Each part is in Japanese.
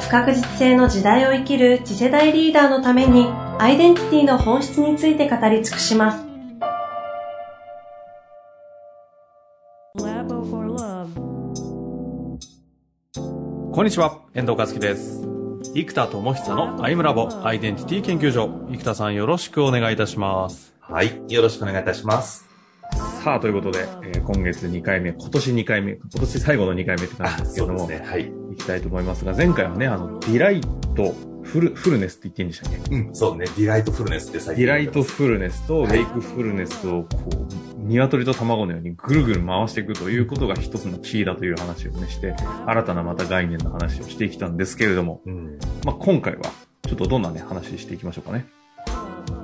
不確実性の時代を生きる次世代リーダーのためにアイデンティティの本質について語り尽くします。こんにちは、遠藤和樹です。生田智久のアイムラボアイデンティティ研究所。生田さんよろしくお願いいたします。はい、よろしくお願いいたします。さあ、ということで、えー、今月2回目、今年2回目、今年最後の2回目って感じですけども、ね、はい。いきたいと思いますが、前回はね、あの、ディライト、フル、フルネスって言っていいんでしたっけ？うん、そうね、ディライトフルネスって最近。ディライトフルネスとウェイクフルネスを、こう、鶏と卵のようにぐるぐる回していくということが一つのキーだという話をねして、新たなまた概念の話をしていきたんですけれども、うん、まあ今回は、ちょっとどんなね、話していきましょうかね。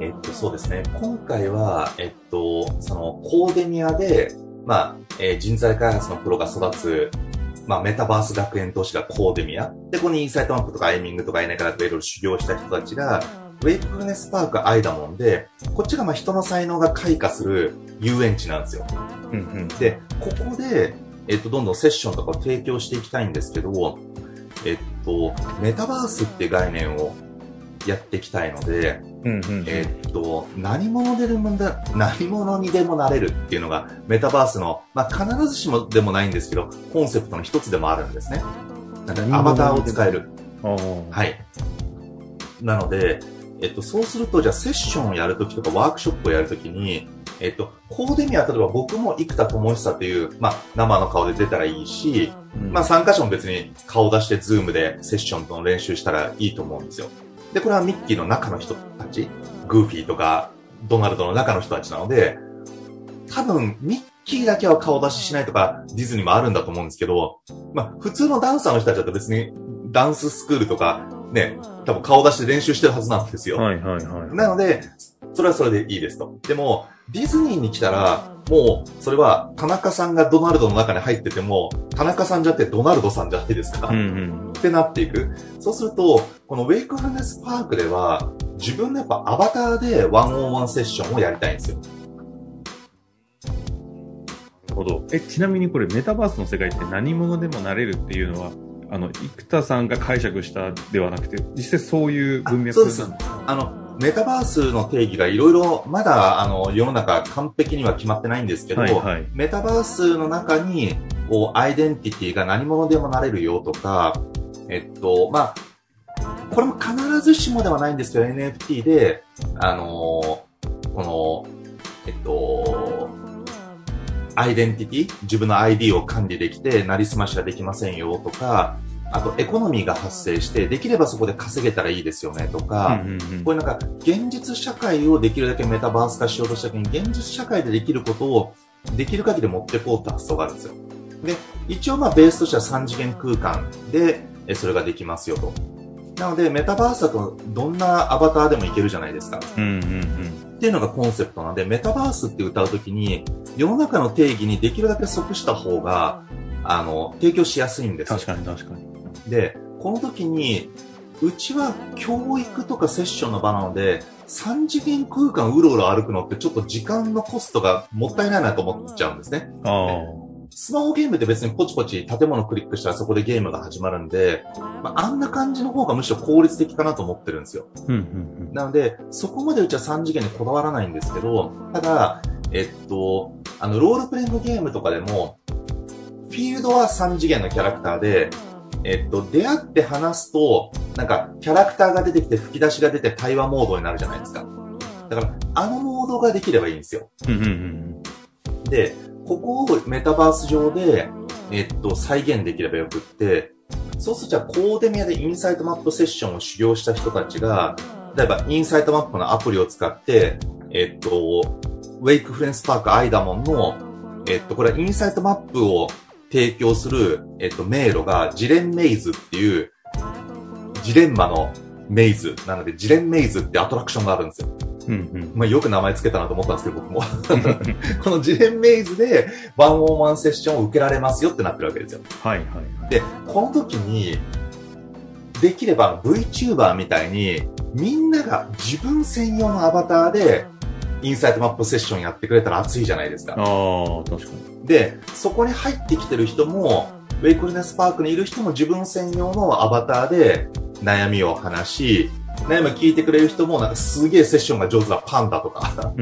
えっと、そうですね。今回は、えっと、その、コーデミアで、まあ、えー、人材開発のプロが育つ、まあ、メタバース学園都市がコーデミア。で、ここにインサイトマップとかアイミングとかエネカラとかいろいろ修行した人たちが、ウェイクネスパークアイダモンで、こっちがまあ人の才能が開花する遊園地なんですよ。うんうん、で、ここで、えっと、どんどんセッションとかを提供していきたいんですけど、えっと、メタバースって概念をやっていきたいので、うんうん、えー、っと、何者でも何者にでもなれるっていうのが、メタバースの、まあ、必ずしもでもないんですけど、コンセプトの一つでもあるんですね。アバターを使える。はい。なので、えっと、そうすると、じゃあセッションをやるときとかワークショップをやるときに、えっと、コーデミア、例えば僕も生田智久という、まあ、生の顔で出たらいいし、うん、まあ、参加者も別に顔出してズームでセッションの練習したらいいと思うんですよ。で、これはミッキーの中の人たち、グーフィーとか、ドナルドの中の人たちなので、多分、ミッキーだけは顔出ししないとか、ディズニーもあるんだと思うんですけど、まあ、普通のダンサーの人たちだと別に、ダンススクールとか、ね、多分顔出して練習してるはずなんですよ。はいはいはい。なので、それはそれでいいですと。でも、ディズニーに来たら、もう、それは、田中さんがドナルドの中に入ってても、田中さんじゃってドナルドさんじゃないですか？うんうん、ってなっていく。そうすると、このウェイクフルネスパークでは、自分のやっぱアバターでワンオンワンセッションをやりたいんですよ。なるほど。え、ちなみにこれメタバースの世界って何者でもなれるっていうのは、あの、生田さんが解釈したではなくて、実際そういう文脈そうです。あの、メタバースの定義がいろいろ、まだ、あの、世の中完璧には決まってないんですけど、はいはい、メタバースの中に、こう、アイデンティティが何者でもなれるよとか、えっと、まあ、これも必ずしもではないんですけど、NFT で、あのこの、えっと、アイデンティティ、自分の ID を管理できて、なりすましはできませんよとか、あとエコノミーが発生して、できればそこで稼げたらいいですよねとか、うんうんうん、こういうなんか現実社会をできるだけメタバース化しようとした時に、現実社会でできることをできる限り持っていこうって発想があるんですよ。で、一応まあベースとしては3次元空間でそれができますよと。なので、メタバースだとどんなアバターでもいけるじゃないですか。うんうんうん、っていうのがコンセプトなので、メタバースって歌うときに、世の中の定義にできるだけ即した方が、あの、提供しやすいんです確かに確かに。で、この時に、うちは教育とかセッションの場なので、3次元空間うろうろ歩くのってちょっと時間のコストがもったいないなと思っちゃうんですね。スマホゲームって別にポチポチ建物クリックしたらそこでゲームが始まるんで、まあ、あんな感じの方がむしろ効率的かなと思ってるんですよ。なので、そこまでうちは3次元にこだわらないんですけど、ただ、えっと、あの、ロールプレイングゲームとかでも、フィールドは3次元のキャラクターで、えっと、出会って話すと、なんか、キャラクターが出てきて吹き出しが出て対話モードになるじゃないですか。だから、あのモードができればいいんですよ。で、ここをメタバース上で、えっと、再現できればよくって、そうするとじゃあコーデミアでインサイトマップセッションを修行した人たちが、例えばインサイトマップのアプリを使って、えっと、ウェイクフレンスパークアイダモンの、えっと、これはインサイトマップを提供する、えっと、迷路がジレンメイズっていう、ジレンマのメイズ。なので、ジレンメイズってアトラクションがあるんですよ。うんうん。まあ、よく名前つけたなと思ったんですけど、僕も。このジレンメイズで、ワンオンワンセッションを受けられますよってなってるわけですよ。はいはいはい。で、この時に、できれば VTuber みたいに、みんなが自分専用のアバターで、インサイトマップセッションやってくれたら熱いじゃないですか。ああ、確かに。で、そこに入ってきてる人も、ウェイクルネスパークにいる人も自分専用のアバターで悩みを話し、悩みを聞いてくれる人もなんかすげえセッションが上手なパンダとか、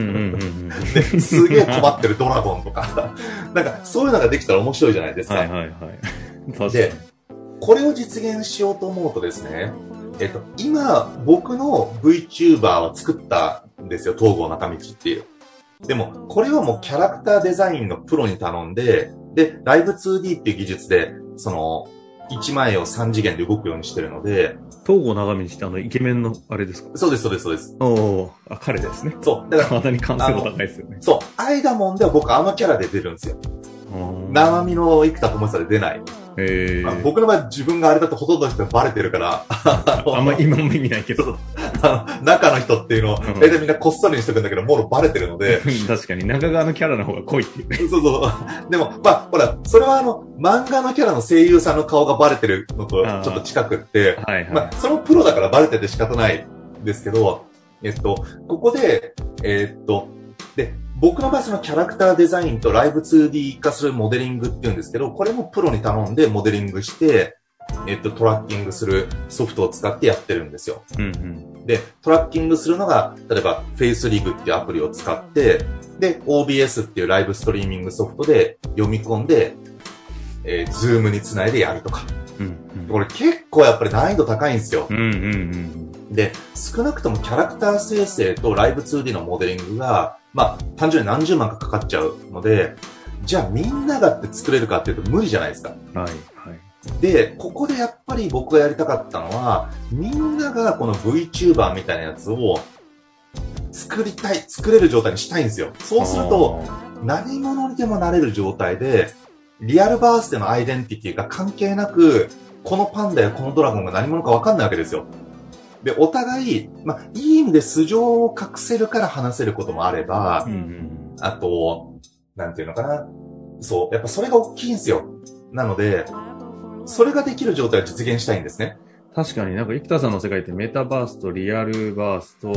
すげえ困ってるドラゴンとか、なんかそういうのができたら面白いじゃないですか。はいはいはい。で、これを実現しようと思うとですね、えっと、今、僕の VTuber は作ったんですよ、東郷中道っていう。でも、これはもうキャラクターデザインのプロに頼んで、で、ライブ 2D っていう技術で、その、1枚を3次元で動くようにしてるので、東郷長道ってあの、イケメンの、あれですか？そうです、そうです、そうです。おおあ、彼ですね。そう。だから、体に関性が高いですよね。そう、アイダモンでは僕あのキャラで出るんですよ。生身の生田智久で出ない。ええまあ僕の場合自分があれだとほとんどの人にバレてるから、あんま今も意味ないけど。中の人っていうのを、うん大体みんなこっそりにしとくんだけど、もうバレてるので、確かに中川のキャラの方が濃いっていうね。そうそう。でも、まあ、ほら、それはあの、漫画のキャラの声優さんの顔がバレてるのとちょっと近くって、はいはい。まあ、それもプロだからバレてて仕方ないんですけど、えっと、ここで、えっと、で、僕の場合そのキャラクターデザインとライブ 2D 化するモデリングっていうんですけど、これもプロに頼んでモデリングして、えっと、トラッキングするソフトを使ってやってるんですよ。うんうん。で、トラッキングするのが、例えば FaceRig っていうアプリを使って、で、OBS っていうライブストリーミングソフトで読み込んで、えー、Zoom につないでやるとか。うんこれ結構やっぱり難易度高いんですよ。うん。うんうんうんで、少なくともキャラクター生成とライブ 2D のモデリングが、まあ、単純に何十万かかかっちゃうので、じゃあみんながって作れるかっていうと無理じゃないですか。うん。はいはい。で、ここでやっぱり僕がやりたかったのは、みんながこの VTuber みたいなやつを作りたい、作れる状態にしたいんですよ。そうすると、何者にでもなれる状態で、リアルバースでのアイデンティティが関係なく、このパンダやこのドラゴンが何者かわかんないわけですよ。で、お互い、まあ、いい意味で素性を隠せるから話せることもあればう、んうんあと、なんていうのかな。そう、やっぱそれが大きいんですよ。なので、それができる状態を実現したいんですね。確かになんか生田さんの世界ってメタバースとリアルバースと、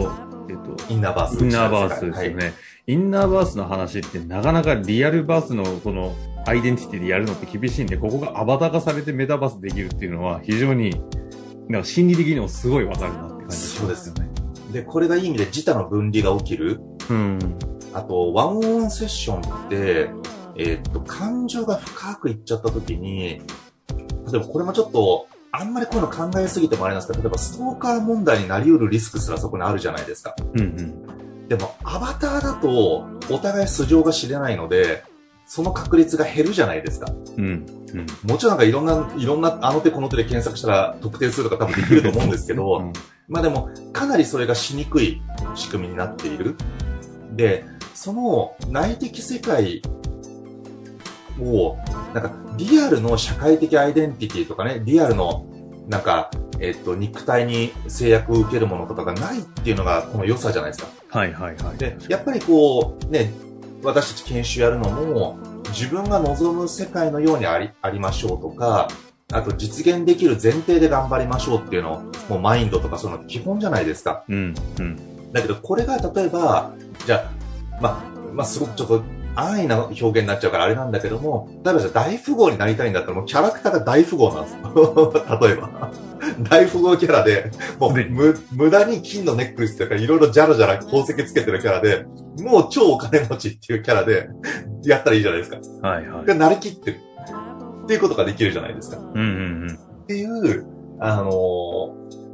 えっと、インナーバース。インナーバースですよね。はいインナーバースの話ってなかなかリアルバースのこのアイデンティティでやるのって厳しいんで、ここがアバター化されてメタバースできるっていうのは非常に、なんか心理的にもすごいわかるなって感じそうですよね。で、これがいい意味で自他の分離が起きる。うん。あと、ワンオンワンセッションって、えーっと、感情が深くいっちゃった時に、例えばこれもちょっと、あんまりこういうの考えすぎてもあれなんですけど、例えばストーカー問題になり得るリスクすらそこにあるじゃないですか。うんうん。でも、アバターだと、お互い素性が知れないので、その確率が減るじゃないですか。うん。うん。もちろんなんかいろんな、いろんなあの手この手で検索したら特定するとか多分できると思うんですけど、うんまあでも、かなりそれがしにくい仕組みになっている。で、その内的世界を、なんかリアルの社会的アイデンティティとかね、リアルの、なんか、えっと、肉体に制約を受けるものとかがないっていうのがこの良さじゃないですか。はいはいはい。で、やっぱりこう、ね、私たち研修やるのも、自分が望む世界のようにあり、ありましょうとか、あと実現できる前提で頑張りましょうっていうのもうマインドとかそういうの基本じゃないですか。うん。うん。だけどこれが例えば、じゃあ、まあ、まあすごくちょっと安易な表現になっちゃうからあれなんだけども、例えば大富豪になりたいんだったらもうキャラクターが大富豪なんですよ。例えば。大富豪キャラで、もうねむ無駄に金のネックレスとかいろいろジャラジャラ宝石つけてるキャラで、もう超お金持ちっていうキャラでやったらいいじゃないですか。はいはい。で、なりきってる。っていうことができるじゃないですか。うんうんっていう、あのー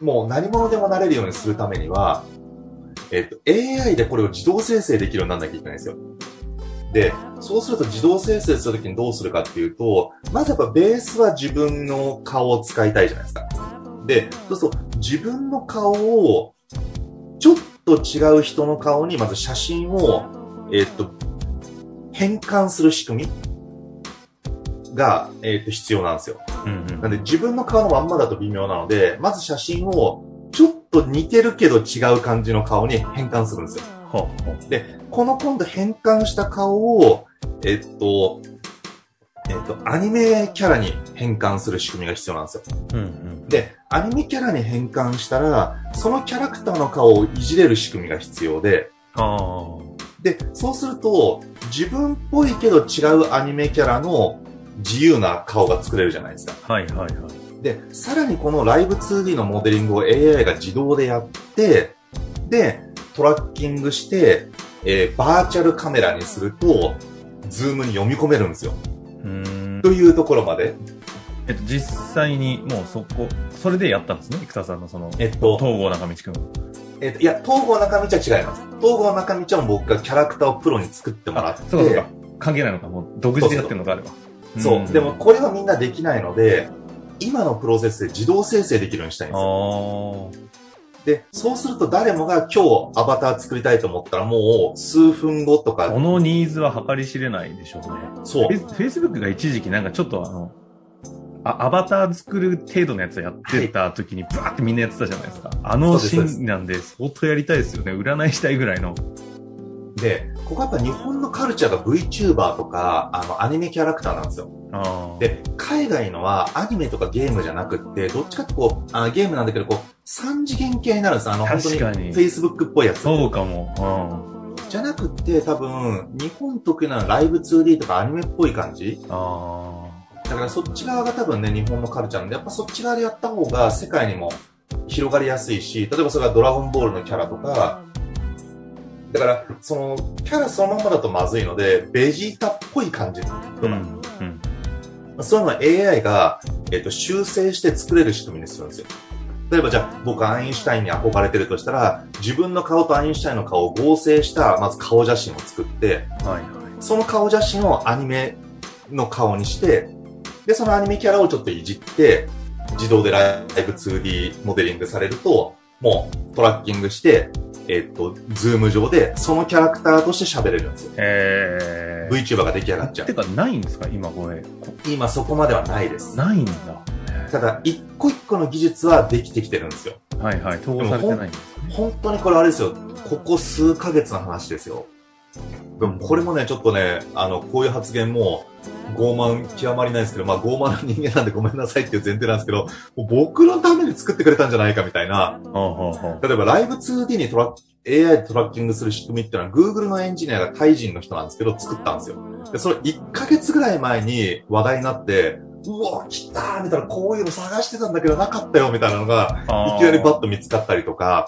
もう何者でもなれるようにするためには、えっと、AI でこれを自動生成できるようにならなきゃいけないんですよ。で、そうすると自動生成するときにどうするかっていうと、まずやっぱベースは自分の顔を使いたいじゃないですか。で、そうすると自分の顔を、ちょっと違う人の顔にまず写真を、えっと、変換する仕組みが、えっ、と、必要なんですよ。うんうんなんで自分の顔のまんまだと微妙なので、まず写真をと似てるけど違う感じの顔に変換するんですよ。で、この今度変換した顔を、えっと、えっと、アニメキャラに変換する仕組みが必要なんですよ。うんうん。で、アニメキャラに変換したら、そのキャラクターの顔をいじれる仕組みが必要で、ああ。で、そうすると、自分っぽいけど違うアニメキャラの自由な顔が作れるじゃないですか。はいはいはい。で、さらにこのライブ 2D のモデリングを AI が自動でやって、で、トラッキングして、えーバーチャルカメラにすると、ズームに読み込めるんですよ。うーん。というところまで。えっと、実際にもうそこ、それでやったんですね、生田さんのその、えっと、東郷中道くん。えっと、いや、東郷中道は違います。東郷中道は僕がキャラクターをプロに作ってもらって、そうかそうか。関係ないのか、もう独自でやってるのがあれば。そう。んでも、これはみんなできないので、今のプロセスで自動生成できるようにしたいんですよ。あで、そうすると誰もが今日アバター作りたいと思ったらもう数分後とあ。かこ、のニーズは計り知れないでしょうね。そうフェイスブックが一時期なんかちょっとあの、あアバター作る程度のやつやってた時にバーってみんなやってたじゃないですか。あのシーンなんで相当やりたいですよね。占いしたいぐらいの。で、ここやっぱ日本のカルチャーが VTuber とか、あの、アニメキャラクターなんですよ。で、海外のはアニメとかゲームじゃなくって、どっちかってこう、あゲームなんだけど、こう、三次元系になるんですあの、本当に Facebook っぽいやつ。そうかも。じゃなくって、多分、日本得意なライブ 2D とかアニメっぽい感じだからそっち側が多分ね、日本のカルチャーなんで、やっぱそっち側でやった方が世界にも広がりやすいし、例えばそれがドラゴンボールのキャラとか、だから、その、キャラそのままだとまずいので、ベジータっぽい感じとあ。か、うん。うん。そういうのは AI が、えっと、修正して作れる仕組みにするんですよ。例えばじゃあ、僕アインシュタインに憧れてるとしたら、自分の顔とアインシュタインの顔を合成した、まず顔写真を作って、はいはい。その顔写真をアニメの顔にして、で、そのアニメキャラをちょっといじって、自動でライブ 2D モデリングされると、もうトラッキングして、えっと、ズーム上でそのキャラクターとして喋れるんですよ。えー。VTuber が出来上がっちゃう。てか、ないんですか？今これ。こ今そこまではないです。ないんだ。ただ、一個一個の技術はできてきてるんですよ。はいはい。統合されてないんですね。本当にこれあれですよ。ここ数ヶ月の話ですよ。でもこれもね、ちょっとね、あの、こういう発言も、傲慢極まりないですけど、まあ傲慢な人間なんでごめんなさいっていう前提なんですけど、僕のために作ってくれたんじゃないかみたいな。例えばライブ 2D にトラッ AI でトラッキングする仕組みっていうのは Google のエンジニアがタイ人の人なんですけど作ったんですよ。で、それ1ヶ月ぐらい前に話題になって、うわ、来たーみたいな、こういうの探してたんだけどなかったよみたいなのが、いきなりバッと見つかったりとか、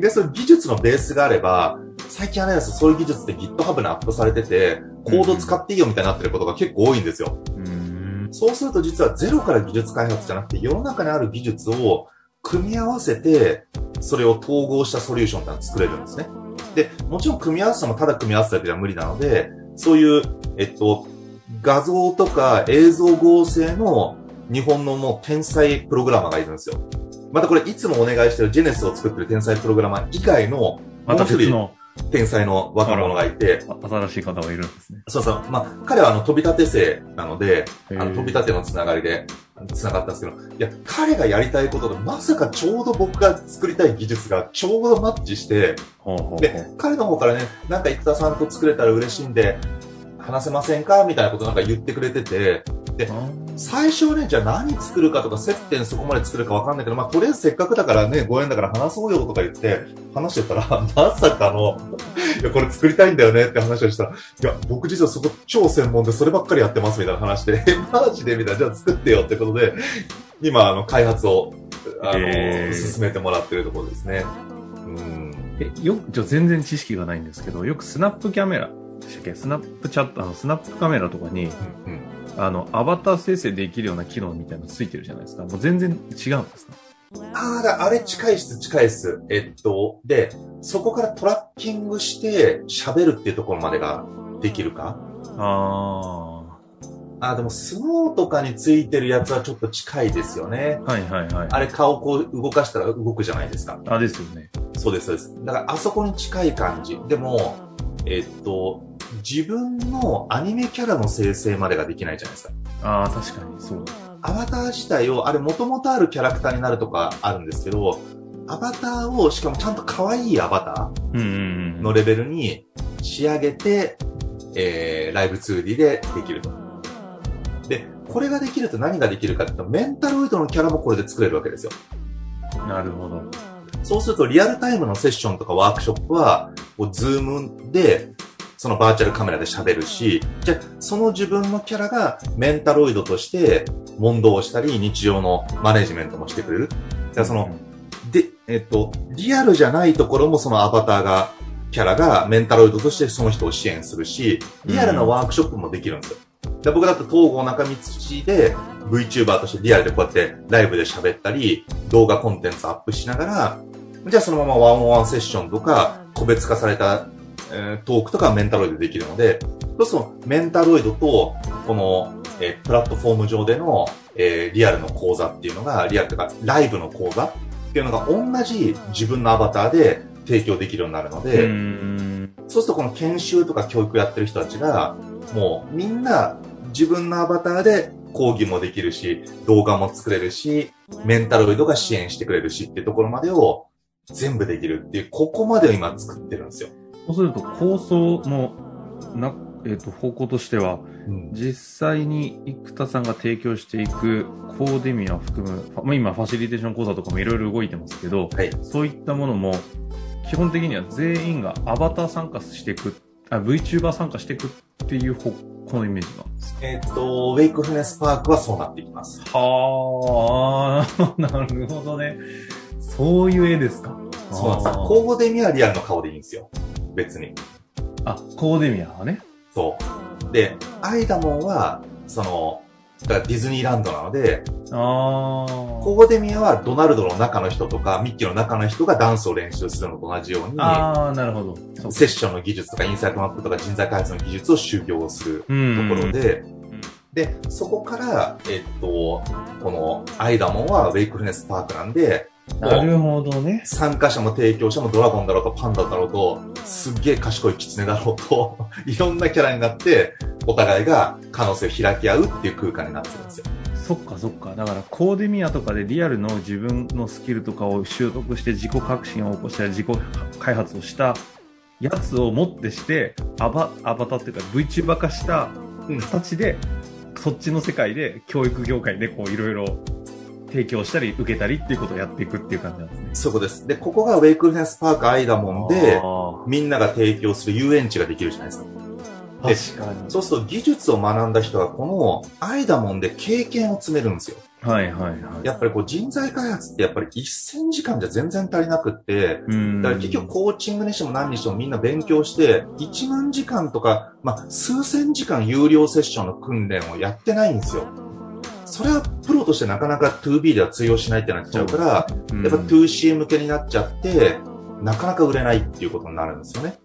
で、その技術のベースがあれば、最近あれですよ、そういう技術って GitHub にアップされてて、コード使っていいよみたいになってることが結構多いんですよ。うーん。そうすると実はゼロから技術開発じゃなくて、世の中にある技術を組み合わせて、それを統合したソリューションってのは作れるんですね。で、もちろん組み合わせてもただ組み合わせただけじゃ無理なので、そういう、えっと、画像とか映像合成の日本のもう天才プログラマーがいるんですよ。またこれいつもお願いしてるジェネスを作ってる天才プログラマー以外のまた別の天才の若者がいて、あ新しい方がいるんですね。そうそう。まあ、彼はあの飛び立て生なので、あの飛び立てのつながりで繋がったんですけど、いや、彼がやりたいこととまさかちょうど僕が作りたい技術がちょうどマッチして、ほうほうほう。で、彼の方からね、なんか生田さんと作れたら嬉しいんで、話せませんか？みたいなことなんか言ってくれてて、で最初はね、じゃあ何作るかとか接点そこまで作るかわかんないけど、まあ、とりあえずせっかくだからね、ご縁だから話そうよとか言って、話してたら、まさかの、いや、これ作りたいんだよねって話をしたら、いや、僕実はそこ超専門でそればっかりやってますみたいな話で、え、マジでみたいな、じゃあ作ってよってことで、今、あの、開発を、あの、へー進めてもらってるところですね。うん。え、よく、ちょ、全然知識がないんですけど、よくスナップキャメラでしたっけ？スナップチャット、あの、スナップカメラとかに、うん。あの、アバター生成できるような機能みたいなのついてるじゃないですか。もう全然違うんですかああ、だあれ近いっす、近いっす。えっと、で、そこからトラッキングして喋るっていうところまでができるか？ああーでもスノーとかについてるやつはちょっと近いですよね。あ。はいはいはい。あれ顔こう動かしたら動くじゃないですか。あ、ですよね。そうです、そうです。だからあそこに近い感じ。でも、えっと、自分のアニメキャラの生成までができないじゃないですか。ああ、確かに、そう。アバター自体を、あれ元々あるキャラクターになるとかあるんですけど、アバターを、しかもちゃんと可愛いアバタ。ーのレベルに仕上げて、えー、ライブ 2D でできると。で、これができると何ができるかっていうと、メンタロイドのキャラもこれで作れるわけですよ。なるほど。そうすると、リアルタイムのセッションとかワークショップは、こう、ズームで、そのバーチャルカメラで喋るし、じゃあ、その自分のキャラがメンタロイドとして問答をしたり、日常のマネジメントもしてくれる。だからその、で、えっと、リアルじゃないところもそのアバターが、キャラがメンタロイドとしてその人を支援するし、リアルなワークショップもできるんですよ。で僕だと東郷中道で VTuber としてリアルでこうやってライブで喋ったり、動画コンテンツアップしながら、じゃあそのままワンオンワンセッションとか、個別化された、えートークとかはメンタロイドでできるので、そうするとメンタロイドと、この、えープラットフォーム上での、えーリアルの講座っていうのが、リアルとか、ライブの講座っていうのが同じ自分のアバターで提供できるようになるので、う。そうするとこの研修とか教育やってる人たちが、もうみんな自分のアバターで講義もできるし、動画も作れるし、メンタロイドが支援してくれるしっていうところまでを全部できるっていう、ここまでを今作ってるんですよ。そうすると構想の、な、えっ、と、方向としては、うん。実際に生田さんが提供していくコーデミアを含む、まあ、今ファシリテーション講座とかもいろいろ動いてますけど、はい。そういったものも、基本的には全員がアバター参加していく、あ、VTuber 参加していくっていう方向のイメージなんですか？えっ、と、ウェイクフネスパークはそうなっていきます。はあ、なるほどね。そういう絵ですか？そうなんですコーデミはリアルの顔でいいんですよ。別に。あ、コーデミアはね。そう。で、アイダモンは、その、だディズニーランドなので、ああ。コーデミアはドナルドの中の人とか、ミッキーの中の人がダンスを練習するのと同じように、ああ、なるほど。セッションの技術とかインサイトマップとか人材開発の技術を修行するうんところで、で、そこから、えっと、このアイダモンはウェイクフネスパークなんで、なるほどね。参加者も提供者もドラゴンだろうとパンダだろうと、すっげえ賢いキツネだろうと、いろんなキャラになって、お互いが可能性を開き合うっていう空間になってるんですよ。そっかそっか。だからコーデミアとかでリアルの自分のスキルとかを習得して自己革新を起こしたり自己開発をしたやつをもってして、アバ、アバターっていうか VTuber 化したうん形で、そっちの世界で教育業界でこういろいろ提供したり受けたりっていうことをやっていくっていう感じなんですね。そことです。で、ここがウェイクフネスパークアイダモンで、あみんなが提供する遊園地ができるじゃないですか。確かに。そうすると技術を学んだ人がこのアイダモンで経験を積めるんですよ。はいはいはい。やっぱりこう人材開発ってやっぱり1000時間じゃ全然足りなくって、うん。だから結局コーチングにしても何にしてもみんな勉強して、1万時間とか、まあ、数千時間有料セッションの訓練をやってないんですよ。それはプロとしてなかなか 2B では通用しないってなっちゃうから、うん、やっぱ 2C 向けになっちゃって、なかなか売れないっていうことになるんですよね。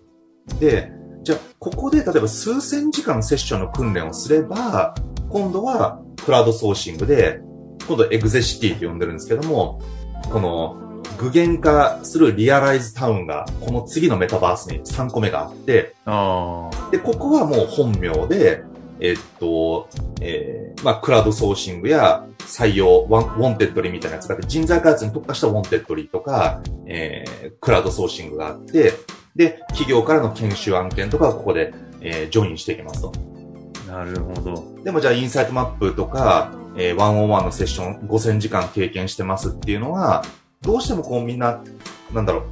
で、じゃあ、ここで例えば数千時間セッションの訓練をすれば、今度はクラウドソーシングで、今度エグゼシティって呼んでるんですけども、この具現化するリアライズタウンが、この次のメタバースに3個目があって。で、ここはもう本名で、えっと、えーまあ、クラウドソーシングや採用、ワンウォンテッドリーみたいなやつがあって、人材開発に特化したウォンテッドリーとか、えークラウドソーシングがあって、で、企業からの研修案件とかはここで、えージョインしていきますと。なるほど。でもじゃあインサイトマップとか、えー、ワンオンワンのセッション5000時間経験してますっていうのは、どうしてもこうみんな、なんだろ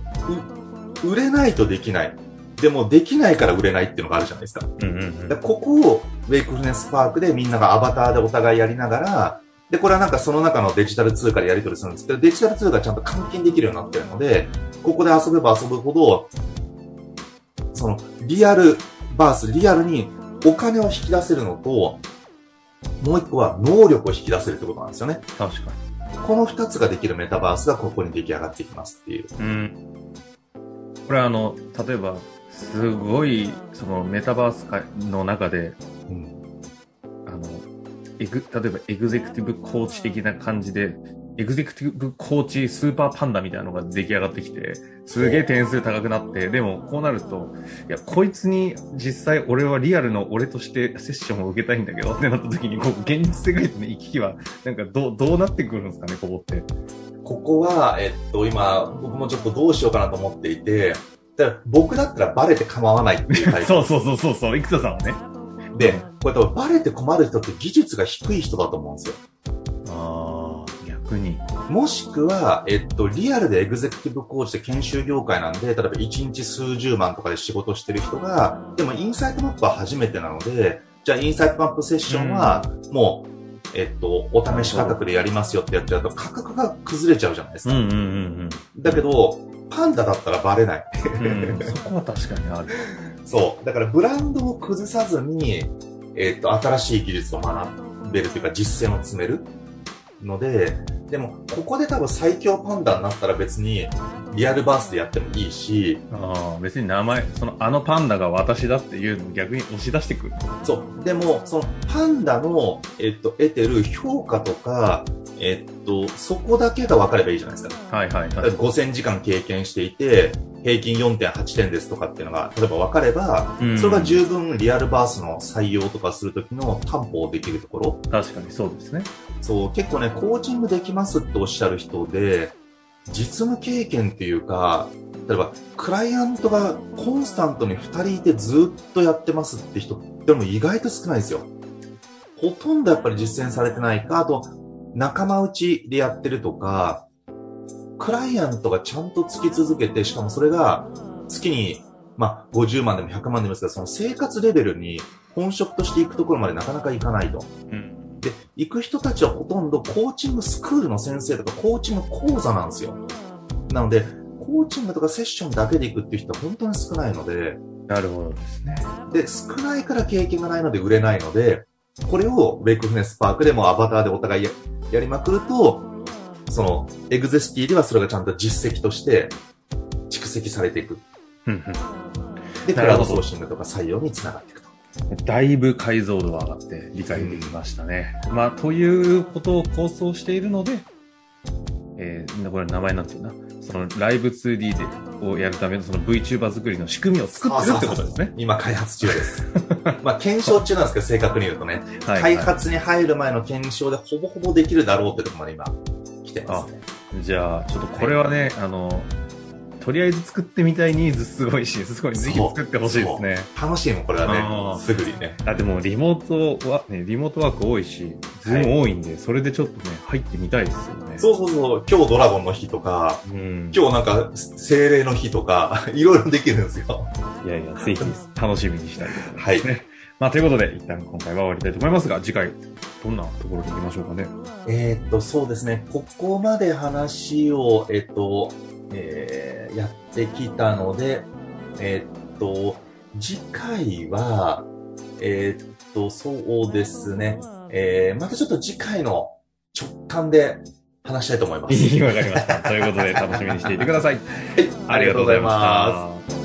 う、う売れないとできない。でもできないから売れないっていうのがあるじゃないですか。うんうんうんでここをウェイクフルネスパークでみんながアバターでお互いやりながら、で、これはなんかその中のデジタル通貨でやり取りするんですけど、デジタル通貨がちゃんと換金できるようになってるので、ここで遊べば遊ぶほど、その、リアルバース、リアルにお金を引き出せるのと、もう一個は能力を引き出せるってことなんですよね。確かこの二つができるメタバースがここに出来上がっていきますっていう。に。うん。これあの、例えば、すごい、そのメタバース界の中で、うん。あの、エグ、例えばエグゼクティブコーチ的な感じで、エグゼクティブコーチスーパーパンダみたいなのが出来上がってきて、すげえ点数高くなって、でもこうなると、いや、こいつに実際俺はリアルの俺としてセッションを受けたいんだけどってなった時に、こう、現実世界との行き来は、なんかどう、どうなってくるんですかね、ここって。ここは、えっと、今、僕もちょっとどうしようかなと思っていて、だから僕だったらバレて構わないっていうタイプ。そうそうそうそうそう、生田さんはね。で、これ多分バレて困る人って技術が低い人だと思うんですよ。ああ、逆に。もしくは、えっと、リアルでエグゼクティブコーチで研修業界なんで、例えば1日数十万とかで仕事してる人が、でもインサイトマップは初めてなので、じゃあインサイトマップセッションは、もう、えっと、お試し価格でやりますよってやっちゃうと価格が崩れちゃうじゃないですか。うんうんうんだけど、パンダだったらバレない。うん。うん、そこは確かにある。そう。だからブランドを崩さずに、えっ、と、新しい技術を学べるというか実践を積めるので、でも、ここで多分最強パンダになったら別に、リアルバースでやってもいいし、ああ、別に名前、その、あのパンダが私だっていうのを逆に押し出してくる。そう。でも、そのパンダの、えっ、と、得てる評価とか、えっ、と、そこだけが分かればいいじゃないですか。はいはいはい。5000時間経験していて、平均4.8点ですとかっていうのが、例えば分かれば、うんそれが十分リアルバースの採用とかするときの担保できるところ。確かにそうですね。そう、結構ね、コーチングできますっておっしゃる人で、実務経験っていうか、例えば、クライアントがコンスタントに2人いてずっとやってますって人でも意外と少ないですよ。ほとんどやっぱり実践されてないか、あと、仲間内でやってるとか、クライアントがちゃんとつき続けて、しかもそれが月に、まあ、50万でも100万でもいいですけど、その生活レベルに本職としていくところまでなかなかいかないと。うん。で、行く人たちはほとんどコーチングスクールの先生とかコーチング講座なんですよ。なので、コーチングとかセッションだけで行くっていう人は本当に少ないので、なるほどですね。で、少ないから経験がないので売れないので、これをウェイクフネスパークでもアバターでお互いややりまくると、その、エグゼシティではそれがちゃんと実績として蓄積されていく。で、クラウドソーシングとか採用につながっていくと。だいぶ解像度が上がって理解できましたね。まあ、ということを構想しているので、えー、これ名前なんていうな。そのライブ 2D でをやるためのその VTuber 作りの仕組みを作ってるってことですね。今開発中です。まあ、検証中なんですけど、正確に言うとね。はい、開は発に入る前の検証でほぼほぼできるだろうってところまで今来てますね。い。じゃあ、ちょっとこれはね、あの、とりあえず作ってみたいニーズすごいし、すごいぜひ作ってほしいですね。楽しいもん、これはね。すぐにね。あ、でもリモートは、ね、リモートワーク多いし、ズーム多いんで、それでちょっとね、入ってみたいですよね。そうそうそう、今日ドラゴンの日とか、う。うん。今日なんか精霊の日とか、いろいろできるんですよ。いやいや、ぜひ楽しみにしたいですね。まあ、ということで、一旦今回は終わりたいと思いますが、次回、どんなところに行きましょうかね。えーっと、そうですね。ここまで話を、えっと、えーやってきたので、えーっと、次回は、えーっと、そうですね。えーまたちょっと次回の直感で話したいと思います。わかりました。ということで、楽しみにしていてください。はいありがとうございました。